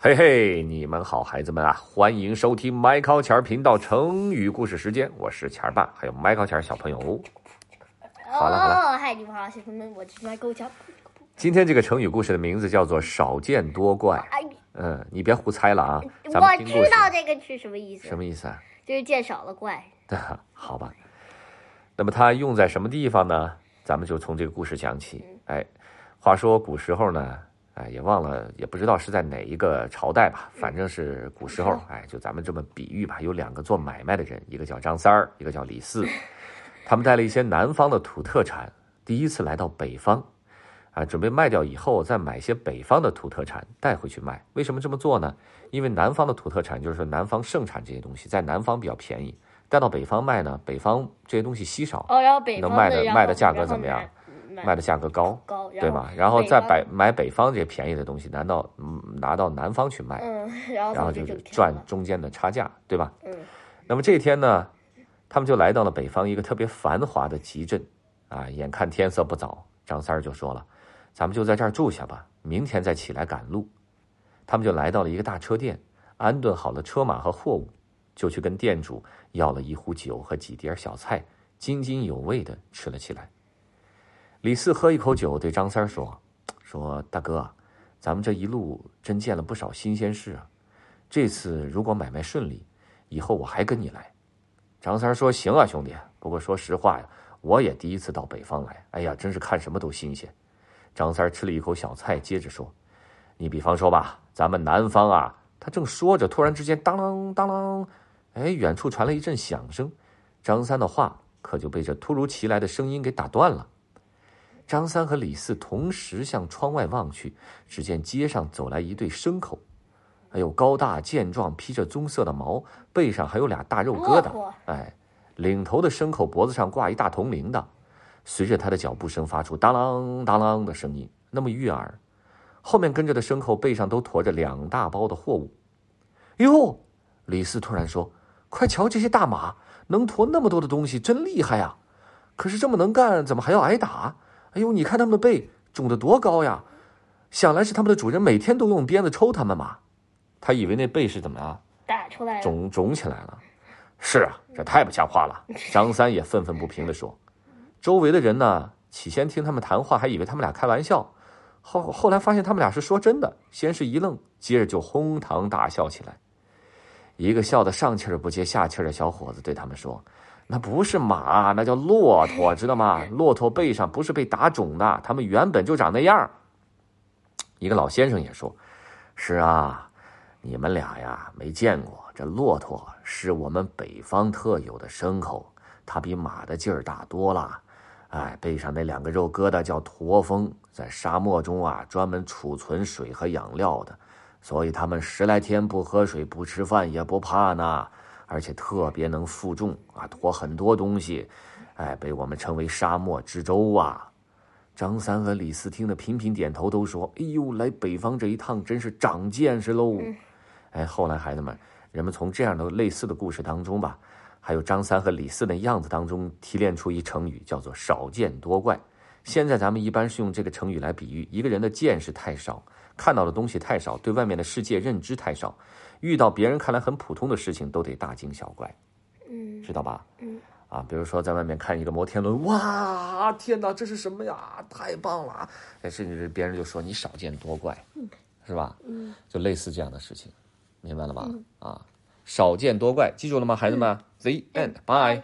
嘿嘿，你们好，孩子们啊，欢迎收听麦考钱儿频道成语故事时间，我是钱儿爸，还有麦考钱儿小朋友。好了好了哦，嗨，你们好，小朋友们，我是麦狗强。今天这个成语故事的名字叫做“少见多怪哎，”。嗯，你别胡猜了啊，咱们我知。道这个是什么意思，什么意思啊？就是见少了怪。好吧，那么它用在什么地方呢？咱们就从这个故事讲起。哎，话说古时候呢，哎，也忘了，也不知道是在哪一个朝代吧，反正是古时候。哎，就咱们这么比喻吧，有两个做买卖的人，一个叫张三儿，一个叫李四，他们带了一些南方的土特产，第一次来到北方。啊，准备卖掉以后，再买些北方的土特产带回去卖。为什么这么做呢？因为南方的土特产就是说南方盛产这些东西，在南方比较便宜，带到北方卖呢，北方这些东西稀少，哦，然后北能卖的卖的价格怎么样买？卖的价格高，高，对吧？然后再买买北方这些便宜的东西，难道嗯拿到南方去卖，嗯，然后就是赚中间的差价，对吧？嗯那么这一天呢，他们就来到了北方一个特别繁华的集镇，啊，眼看天色不早，张三儿就说了：“咱们就在这儿住下吧，明天再起来赶路。”他们就来到了一个大车店，安顿好了车马和货物，就去跟店主要了一壶酒和几碟小菜，津津有味地吃了起来。李四喝一口酒，对张三说：“说大哥，咱们这一路真见了不少新鲜事啊。这次如果买卖顺利，以后我还跟你来。”张三说：“行啊，兄弟。不过说实话呀，我也第一次到北方来，哎呀，真是看什么都新鲜。”张三吃了一口小菜，接着说：“你比方说吧，咱们南方啊。”他正说着，突然之间，当啷当啷，哎，远处传来一阵响声。张三的话可就被这突如其来的声音给打断了。张三和李四同时向窗外望去，只见街上走来一对牲口，哎呦，高大健壮，披着棕色的毛，背上还有俩大肉疙瘩。哎，领头的牲口脖子上挂一大铜铃铛，随着他的脚步声发出当啷当啷的声音，那么悦耳。后面跟着的牲口背上都驮着两大包的货物。哟，李四突然说：“快瞧这些大马，能驮那么多的东西，真厉害呀！可是这么能干，怎么还要挨打？哎呦，你看他们的背肿得多高呀！想来是他们的主人每天都用鞭子抽他们嘛。”他以为那背是怎么啊？打出来了，肿肿起来了。是啊，这太不像话了。张三也愤愤不平地说。周围的人呢，起先听他们谈话，还以为他们俩开玩笑，后后来发现他们俩是说真的，先是一愣，接着就哄堂大笑起来。一个笑得上气儿不接下气儿的小伙子对他们说：“那不是马，那叫骆驼，知道吗？骆驼背上不是被打肿的，他们原本就长那样。”一个老先生也说：“是啊，你们俩呀没见过，这骆驼是我们北方特有的牲口，它比马的劲儿大多了。哎，背上那两个肉疙瘩叫驼峰，在沙漠中啊专门储存水和养料的，所以他们十来天不喝水、不吃饭也不怕呢。而且特别能负重啊，驮很多东西，哎，被我们称为沙漠之舟啊。张三和李四听得频频点头，都说：“哎呦，来北方这一趟真是长见识喽！”哎，后来孩子们，人们从这样的类似的故事当中吧，还有张三和李四的样子当中提炼出一成语，叫做“少见多怪”。现在咱们一般是用这个成语来比喻一个人的见识太少，看到的东西太少，对外面的世界认知太少，遇到别人看来很普通的事情都得大惊小怪，嗯知道吧？嗯啊，比如说在外面看一个摩天轮，哇，天哪，这是什么呀？太棒了！哎，甚至别人就说你少见多怪，是吧？嗯，就类似这样的事情，明白了吧？啊，少见多怪，记住了吗，孩子们？The end. Bye.